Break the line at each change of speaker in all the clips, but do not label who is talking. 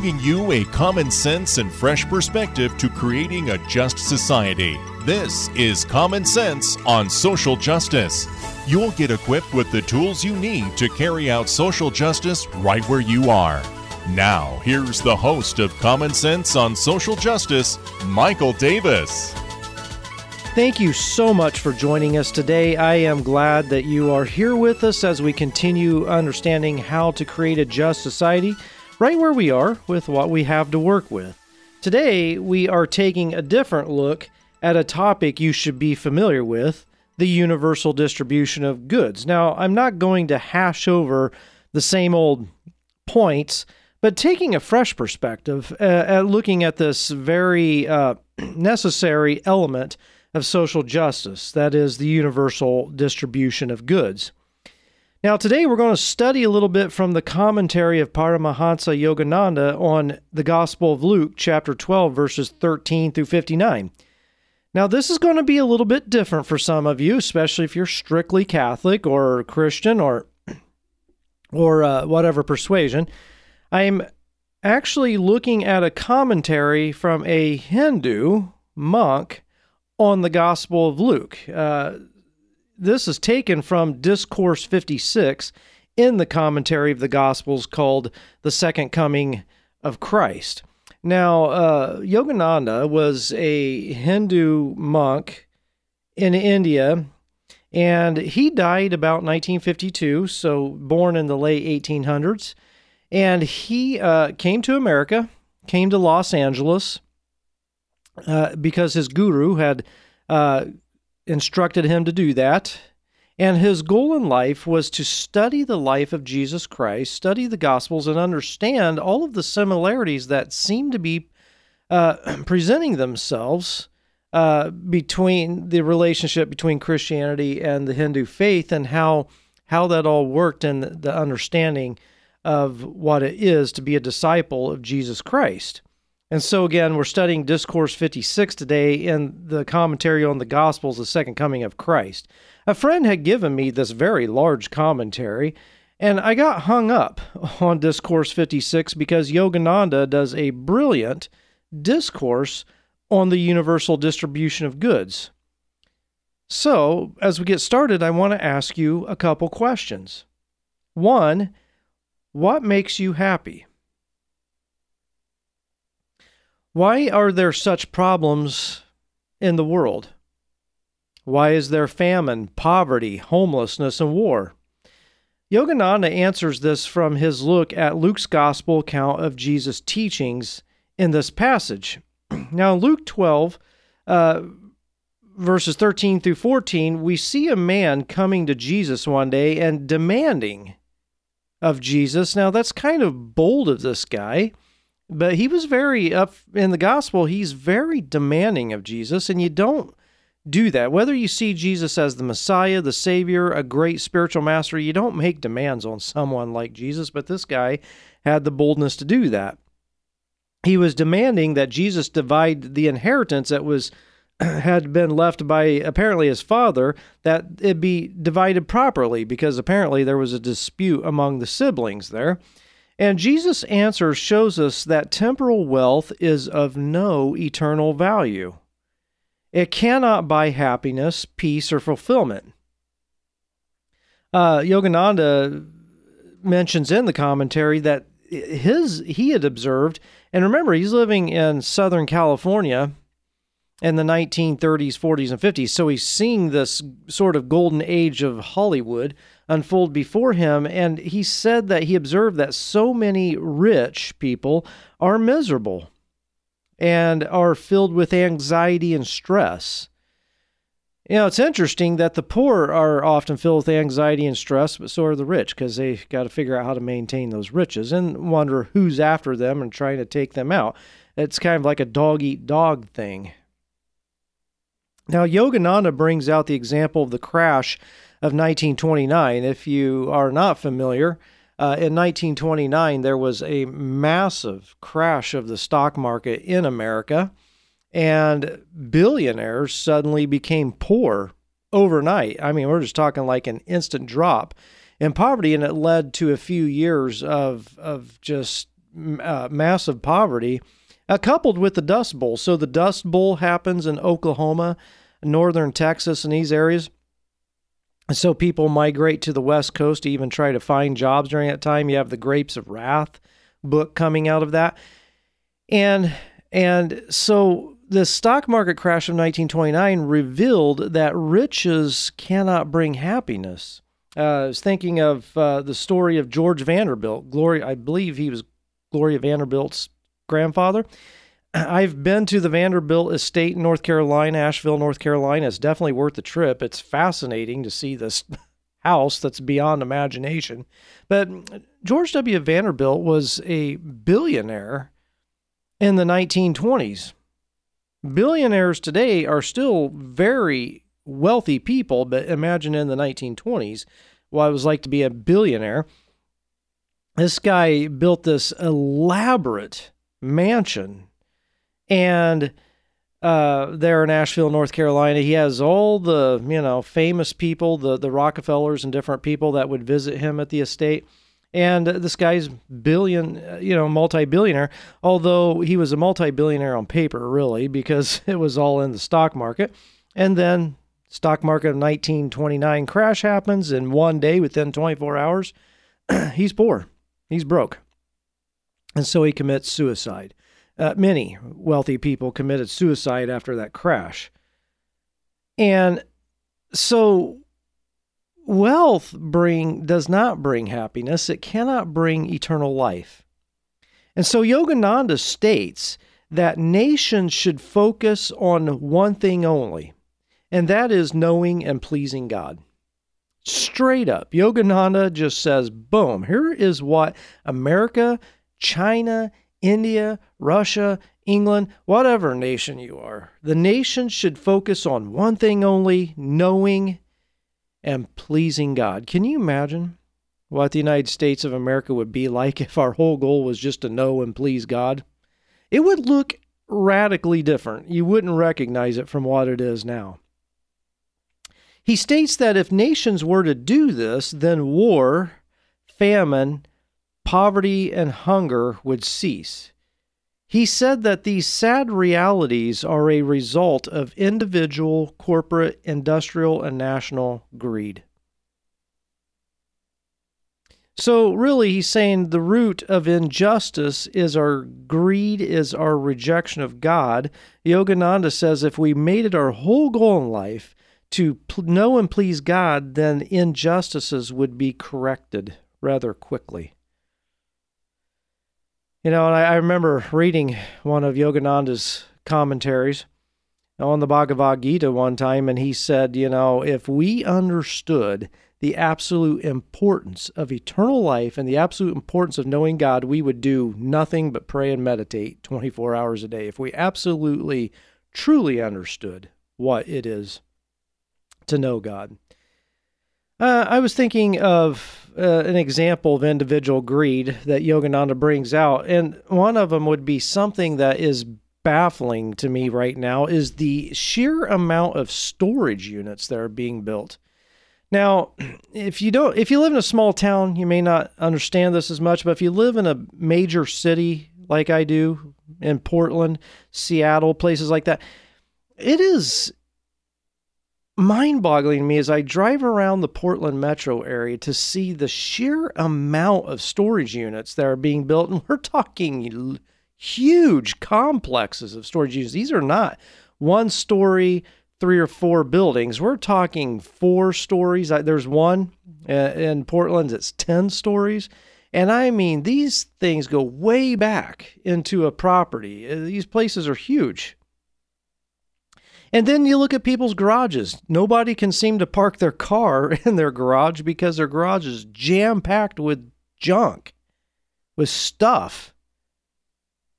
Bringing you a common sense and fresh perspective to creating a just society. This is Common Sense on Social Justice. You'll get equipped with the tools you need to carry out social justice right where you are. Now, here's the host of Common Sense on Social Justice, Michael Davis.
Thank you so much for joining us today. I am glad that you are here with us as we continue understanding how to create a just society right where we are with what we have to work with. Today, we are taking a different look at a topic you should be familiar with the universal distribution of goods. Now, I'm not going to hash over the same old points, but taking a fresh perspective uh, at looking at this very uh, necessary element of social justice that is, the universal distribution of goods. Now, today we're going to study a little bit from the commentary of Paramahansa Yogananda on the Gospel of Luke, chapter 12, verses 13 through 59. Now, this is going to be a little bit different for some of you, especially if you're strictly Catholic or Christian or or uh, whatever persuasion. I'm actually looking at a commentary from a Hindu monk on the Gospel of Luke. Uh, this is taken from Discourse 56 in the commentary of the Gospels called The Second Coming of Christ. Now, uh, Yogananda was a Hindu monk in India, and he died about 1952, so born in the late 1800s. And he uh, came to America, came to Los Angeles, uh, because his guru had uh, instructed him to do that. And his goal in life was to study the life of Jesus Christ, study the Gospels, and understand all of the similarities that seem to be uh, presenting themselves uh, between the relationship between Christianity and the Hindu faith, and how how that all worked, and the understanding of what it is to be a disciple of Jesus Christ. And so, again, we're studying Discourse 56 today in the commentary on the Gospels, the second coming of Christ. A friend had given me this very large commentary, and I got hung up on Discourse 56 because Yogananda does a brilliant discourse on the universal distribution of goods. So, as we get started, I want to ask you a couple questions. One, what makes you happy? Why are there such problems in the world? Why is there famine, poverty, homelessness, and war? Yogananda answers this from his look at Luke's gospel account of Jesus' teachings in this passage. Now, Luke 12, uh, verses 13 through 14, we see a man coming to Jesus one day and demanding of Jesus. Now, that's kind of bold of this guy. But he was very up in the gospel, he's very demanding of Jesus, and you don't do that. Whether you see Jesus as the Messiah, the Savior, a great spiritual master, you don't make demands on someone like Jesus, but this guy had the boldness to do that. He was demanding that Jesus divide the inheritance that was had been left by apparently his father that it be divided properly because apparently there was a dispute among the siblings there. And Jesus' answer shows us that temporal wealth is of no eternal value. It cannot buy happiness, peace, or fulfillment. Uh, Yogananda mentions in the commentary that his he had observed, and remember, he's living in Southern California in the 1930s, 40s, and 50s. So he's seeing this sort of golden age of Hollywood unfold before him. And he said that he observed that so many rich people are miserable and are filled with anxiety and stress. You know, it's interesting that the poor are often filled with anxiety and stress, but so are the rich because they've got to figure out how to maintain those riches and wonder who's after them and trying to take them out. It's kind of like a dog eat dog thing. Now, Yogananda brings out the example of the crash of 1929. If you are not familiar, uh, in 1929, there was a massive crash of the stock market in America, and billionaires suddenly became poor overnight. I mean, we're just talking like an instant drop in poverty, and it led to a few years of of just uh, massive poverty, uh, coupled with the Dust Bowl. So the Dust Bowl happens in Oklahoma, northern Texas, and these areas. So people migrate to the West Coast to even try to find jobs during that time. You have the Grapes of Wrath book coming out of that, and and so the stock market crash of 1929 revealed that riches cannot bring happiness. Uh, I was thinking of uh, the story of George Vanderbilt. Gloria, I believe he was Gloria Vanderbilt's grandfather. I've been to the Vanderbilt estate in North Carolina, Asheville, North Carolina. It's definitely worth the trip. It's fascinating to see this house that's beyond imagination. But George W. Vanderbilt was a billionaire in the 1920s. Billionaires today are still very wealthy people, but imagine in the 1920s what it was like to be a billionaire. This guy built this elaborate mansion and uh, there in Asheville, North Carolina, he has all the you know famous people, the the Rockefellers and different people that would visit him at the estate. And this guy's billion, uh, you know, multi-billionaire. Although he was a multi-billionaire on paper, really, because it was all in the stock market. And then stock market of 1929 crash happens, and one day within 24 hours, he's poor, he's broke, and so he commits suicide. Uh, many wealthy people committed suicide after that crash. And so wealth bring does not bring happiness, it cannot bring eternal life. And so Yogananda states that nations should focus on one thing only, and that is knowing and pleasing God. Straight up, Yogananda just says, boom, here is what America, China, India, Russia, England, whatever nation you are, the nation should focus on one thing only knowing and pleasing God. Can you imagine what the United States of America would be like if our whole goal was just to know and please God? It would look radically different. You wouldn't recognize it from what it is now. He states that if nations were to do this, then war, famine, poverty and hunger would cease. He said that these sad realities are a result of individual, corporate, industrial, and national greed. So, really, he's saying the root of injustice is our greed, is our rejection of God. Yogananda says if we made it our whole goal in life to know and please God, then injustices would be corrected rather quickly. You know, and I, I remember reading one of Yogananda's commentaries on the Bhagavad Gita one time, and he said, you know, if we understood the absolute importance of eternal life and the absolute importance of knowing God, we would do nothing but pray and meditate 24 hours a day. If we absolutely, truly understood what it is to know God. Uh, I was thinking of uh, an example of individual greed that Yogananda brings out, and one of them would be something that is baffling to me right now is the sheer amount of storage units that are being built. Now, if you don't if you live in a small town, you may not understand this as much, but if you live in a major city like I do in Portland, Seattle, places like that, it is mind boggling to me as I drive around the Portland metro area to see the sheer amount of storage units that are being built. And we're talking huge complexes of storage units. These are not one story, three or four buildings. We're talking four stories. There's one uh, in Portland that's 10 stories. And I mean, these things go way back into a property. Uh, these places are huge. And then you look at people's garages. Nobody can seem to park their car in their garage because their garage is jam packed with junk, with stuff.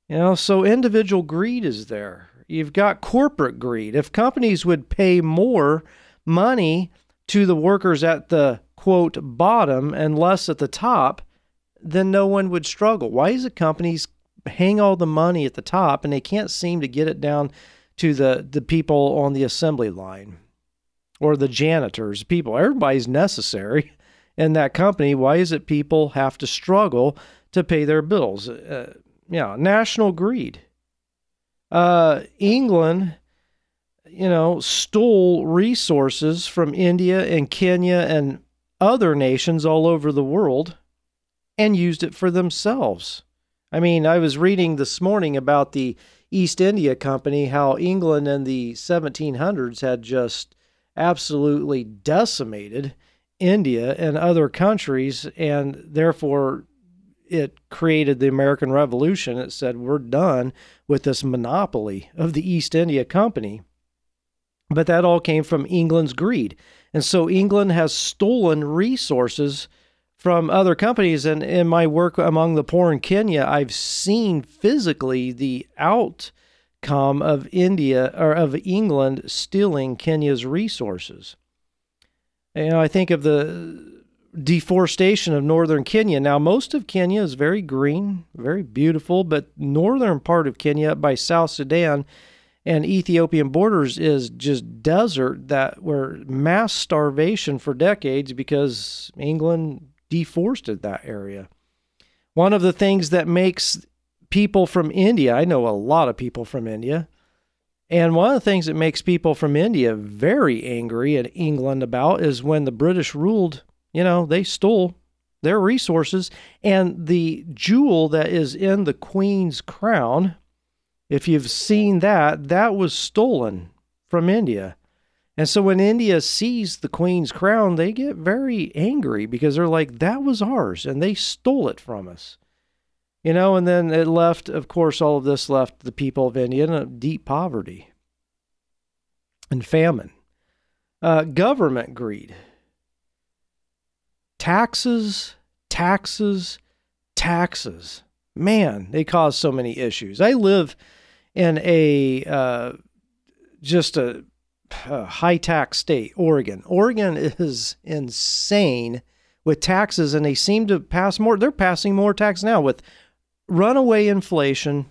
You know, so individual greed is there. you've got corporate greed. If companies would pay more money to the workers at the quote bottom and less at the top, then no one would struggle. Why is it companies hang all the money at the top and they can't seem to get it down to the, the people on the assembly line or the janitors, people? Everybody's necessary in that company. Why is it people have to struggle to pay their bills? Uh, yeah, national greed. Uh, England, you know, stole resources from India and Kenya and other nations all over the world and used it for themselves. I mean, I was reading this morning about the East India Company, how England in the 1700s had just absolutely decimated India and other countries, and therefore it created the American Revolution. It said, We're done with this monopoly of the East India Company. But that all came from England's greed. And so England has stolen resources from other companies. And in my work among the poor in Kenya, I've seen physically the outcome of India or of England stealing Kenya's resources. You know, I think of the deforestation of northern Kenya. Now, most of Kenya is very green, very beautiful, but northern part of Kenya by South Sudan and Ethiopian borders is just desert that were mass starvation for decades because England deforested that area. One of the things that makes people from India, I know a lot of people from India, and one of the things that makes people from India very angry at England about is when the British ruled, you know, they stole their resources. And the jewel that is in the Queen's crown, if you've seen that, that was stolen from India. And so when India sees the Queen's crown, they get very angry because they're like, that was ours and they stole it from us. You know, and then it left, of course, all of this left the people of India in deep poverty and famine. Uh, government greed. Taxes, taxes, taxes. Man, they cause so many issues. I live in a uh, just a, a high tax state, Oregon. Oregon is insane with taxes, and they seem to pass more. They're passing more tax now with runaway inflation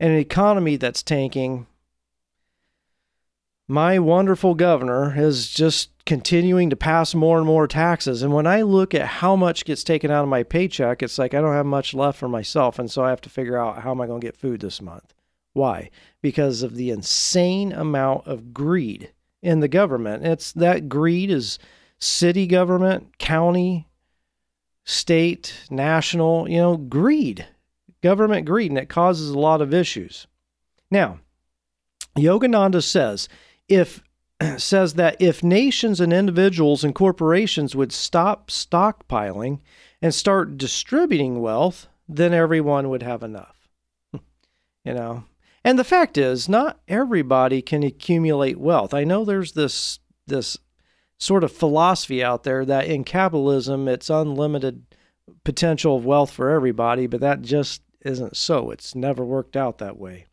and an economy that's tanking, my wonderful governor is just continuing to pass more and more taxes. And when I look at how much gets taken out of my paycheck, it's like I don't have much left for myself. And so I have to figure out how am I going to get food this month? Why? Because of the insane amount of greed in the government. It's that greed is city government, county, state, national, you know, greed, government greed, and it causes a lot of issues. Now, Yogananda says if says that if nations and individuals and corporations would stop stockpiling and start distributing wealth, then everyone would have enough. you know, and the fact is, not everybody can accumulate wealth. I know there's this this sort of philosophy out there that in capitalism it's unlimited potential of wealth for everybody, but that just isn't so. It's never worked out that way.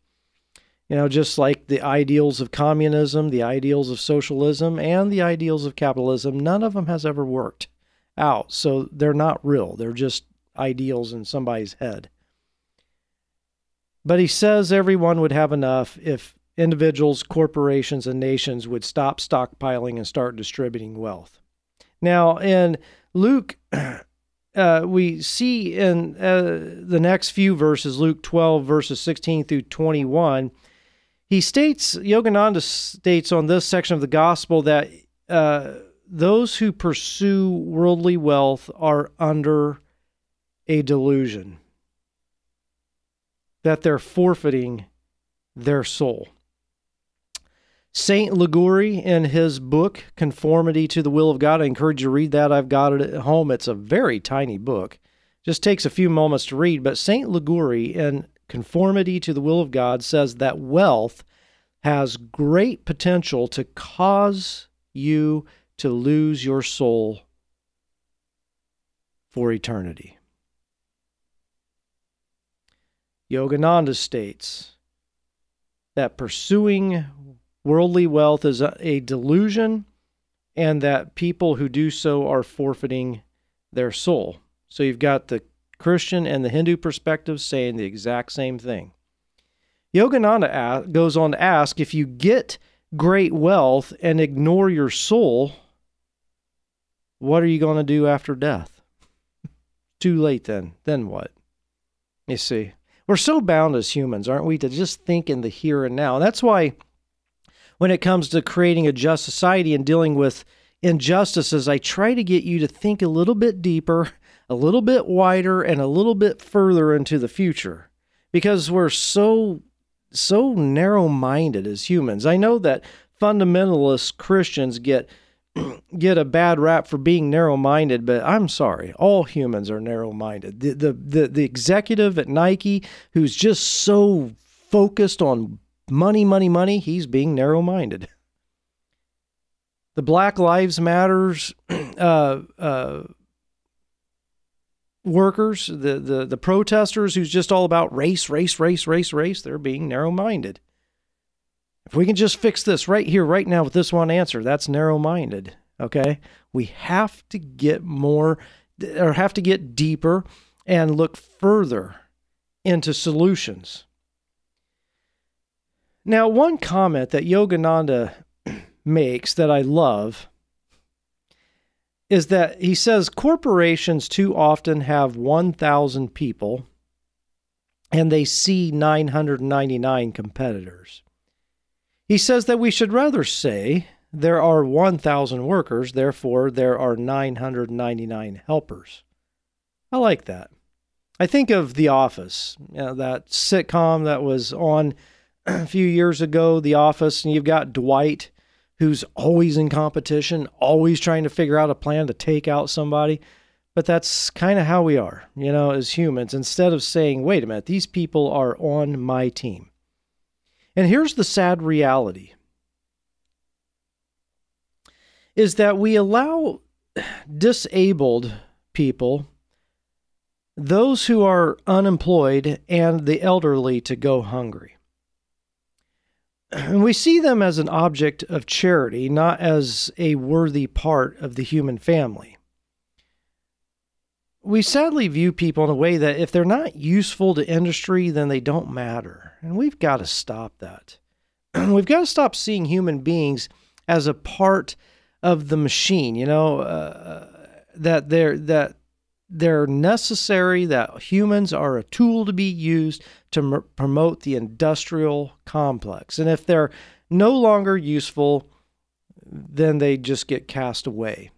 You know, just like the ideals of communism, the ideals of socialism, and the ideals of capitalism, none of them has ever worked out. So they're not real. They're just ideals in somebody's head. But he says everyone would have enough if individuals, corporations, and nations would stop stockpiling and start distributing wealth. Now, in Luke, uh, we see in uh, the next few verses, Luke 12, verses 16 through 21, he states, Yogananda states on this section of the gospel that uh, those who pursue worldly wealth are under a delusion, that they're forfeiting their soul. St. Liguori, in his book, Conformity to the Will of God, I encourage you to read that. I've got it at home. It's a very tiny book. Just takes a few moments to read. But St. Liguori, in conformity to the will of God says that wealth has great potential to cause you to lose your soul for eternity. Yogananda states that pursuing worldly wealth is a, a delusion and that people who do so are forfeiting their soul. So you've got the Christian and the Hindu perspectives saying the exact same thing. Yogananda goes on to ask if you get great wealth and ignore your soul, what are you going to do after death? Too late then. Then what? You see, we're so bound as humans, aren't we, to just think in the here and now. That's why when it comes to creating a just society and dealing with injustices, I try to get you to think a little bit deeper, a little bit wider, and a little bit further into the future because we're so so narrow-minded as humans. I know that fundamentalist Christians get get a bad rap for being narrow-minded, but I'm sorry, all humans are narrow-minded. The, the the the executive at Nike who's just so focused on money, money, money, he's being narrow-minded. The Black Lives Matters uh, uh, workers, the, the, the protesters who's just all about race, race, race, race, race, they're being narrow minded. If we can just fix this right here, right now, with this one answer, that's narrow minded. Okay. We have to get more or have to get deeper and look further into solutions. Now, one comment that Yogananda makes that I love is that he says corporations too often have 1,000 people and they see 999 competitors. He says that we should rather say there are 1,000 workers, therefore there are 999 helpers. I like that. I think of The Office, you know, that sitcom that was on a few years ago, The Office, and you've got Dwight who's always in competition, always trying to figure out a plan to take out somebody. But that's kind of how we are, you know, as humans. Instead of saying, wait a minute, these people are on my team. And here's the sad reality is that we allow disabled people, those who are unemployed, and the elderly to go hungry. And we see them as an object of charity, not as a worthy part of the human family. We sadly view people in a way that if they're not useful to industry, then they don't matter. And we've got to stop that. we've got to stop seeing human beings as a part of the machine, you know, uh, that they're that they're necessary, that humans are a tool to be used to m- promote the industrial complex. And if they're no longer useful, then they just get cast away.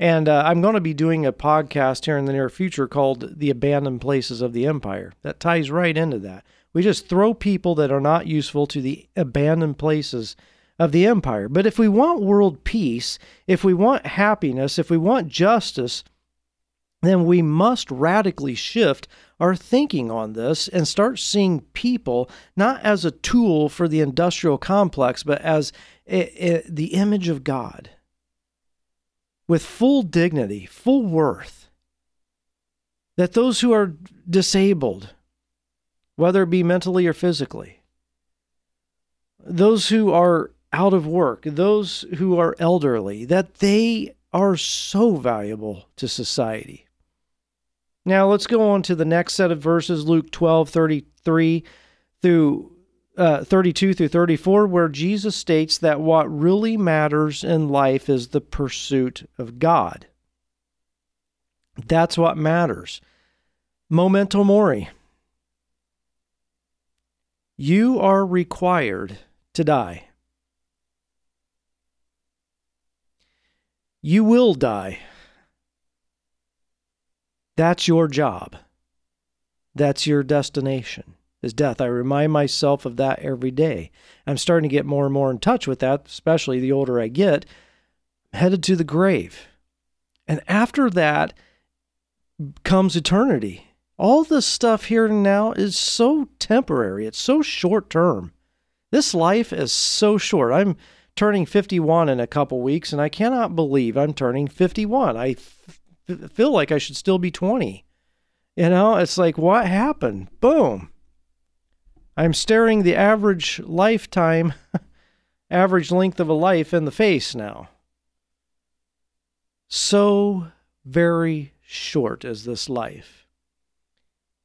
And uh, I'm going to be doing a podcast here in the near future called The Abandoned Places of the Empire. That ties right into that. We just throw people that are not useful to the abandoned places of the empire. But if we want world peace, if we want happiness, if we want justice, then we must radically shift our thinking on this and start seeing people not as a tool for the industrial complex, but as a, a, the image of God with full dignity, full worth. That those who are disabled, whether it be mentally or physically, those who are out of work, those who are elderly, that they are so valuable to society. Now let's go on to the next set of verses, Luke 12, 33 through uh, 32 through 34, where Jesus states that what really matters in life is the pursuit of God. That's what matters. Memento mori. You are required to die. You will die. That's your job. That's your destination is death. I remind myself of that every day. I'm starting to get more and more in touch with that, especially the older I get. I'm headed to the grave. And after that comes eternity. All this stuff here and now is so temporary. It's so short term. This life is so short. I'm turning 51 in a couple weeks, and I cannot believe I'm turning 51. I f- feel like I should still be 20. You know, it's like, what happened? Boom. I'm staring the average lifetime, average length of a life in the face now. So very short is this life.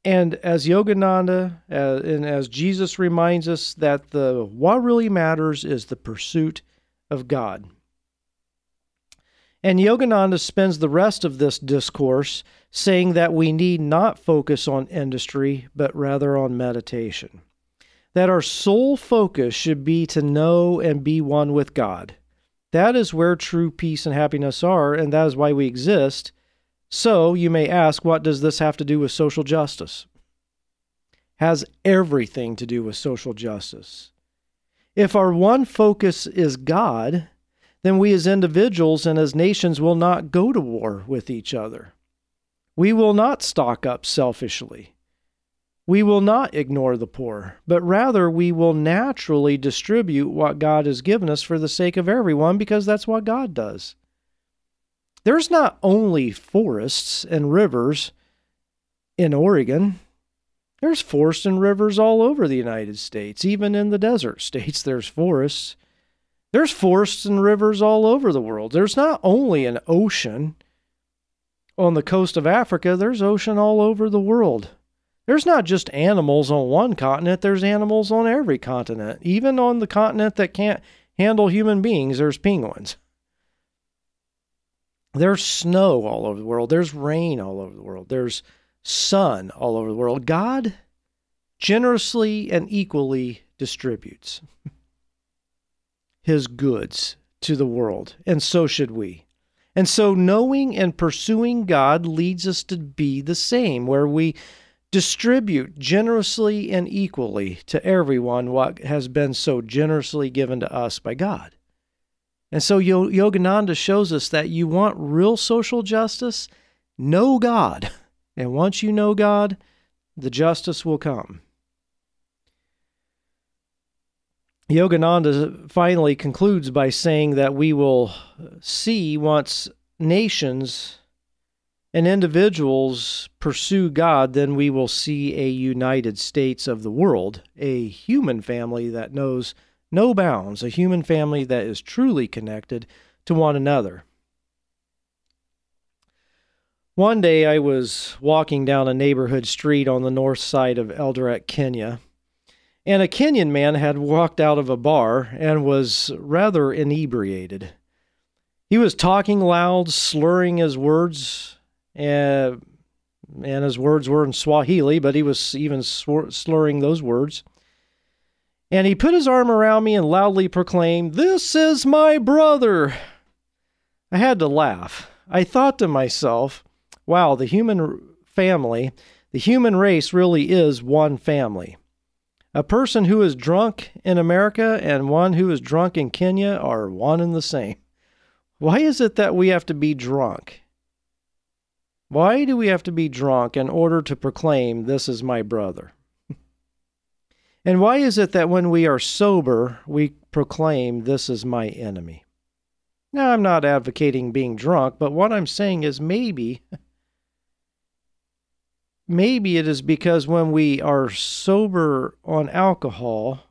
And as Yogananda uh, and as Jesus reminds us that the what really matters is the pursuit of God. And Yogananda spends the rest of this discourse saying that we need not focus on industry, but rather on meditation. That our sole focus should be to know and be one with God. That is where true peace and happiness are, and that is why we exist. So you may ask, what does this have to do with social justice? Has everything to do with social justice. If our one focus is God, then we as individuals and as nations will not go to war with each other. We will not stock up selfishly. We will not ignore the poor, but rather we will naturally distribute what God has given us for the sake of everyone because that's what God does. There's not only forests and rivers in Oregon, there's forests and rivers all over the United States. Even in the desert states, there's forests. There's forests and rivers all over the world. There's not only an ocean on the coast of Africa, there's ocean all over the world. There's not just animals on one continent, there's animals on every continent. Even on the continent that can't handle human beings, there's penguins. There's snow all over the world. There's rain all over the world. There's sun all over the world. God generously and equally distributes his goods to the world, and so should we. And so, knowing and pursuing God leads us to be the same, where we distribute generously and equally to everyone what has been so generously given to us by God. And so Yogananda shows us that you want real social justice, know God. And once you know God, the justice will come. Yogananda finally concludes by saying that we will see once nations and individuals pursue God, then we will see a United States of the world, a human family that knows no bounds, a human family that is truly connected to one another. One day I was walking down a neighborhood street on the north side of Eldoret, Kenya, and a Kenyan man had walked out of a bar and was rather inebriated. He was talking loud, slurring his words, and, and his words were in Swahili, but he was even slurring those words. And he put his arm around me and loudly proclaimed, This is my brother. I had to laugh. I thought to myself, wow, the human family, the human race really is one family. A person who is drunk in America and one who is drunk in Kenya are one and the same. Why is it that we have to be drunk? Why do we have to be drunk in order to proclaim, This is my brother? And why is it that when we are sober, we proclaim, This is my enemy? Now, I'm not advocating being drunk, but what I'm saying is maybe, maybe it is because when we are sober on alcohol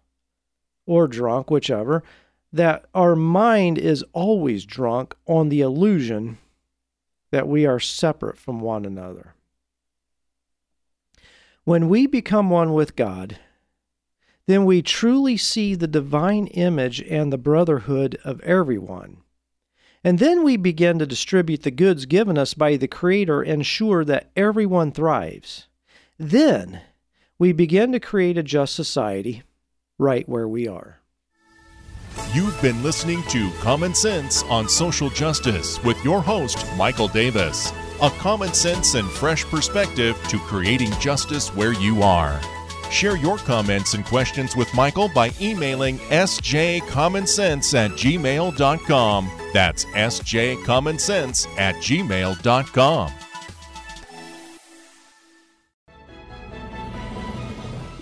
or drunk, whichever, that our mind is always drunk on the illusion that we are separate from one another. When we become one with God, then we truly see the divine image and the brotherhood of everyone. And then we begin to distribute the goods given us by the Creator, and ensure that everyone thrives. Then we begin to create a just society right where we are.
You've been listening to Common Sense on Social Justice with your host, Michael Davis. A common sense and fresh perspective to creating justice where you are. Share your comments and questions with Michael by emailing sjcommonsense at gmail.com. That's sjcommonsense at gmail.com.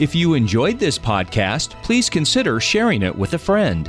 If you enjoyed this podcast, please consider sharing it with a friend.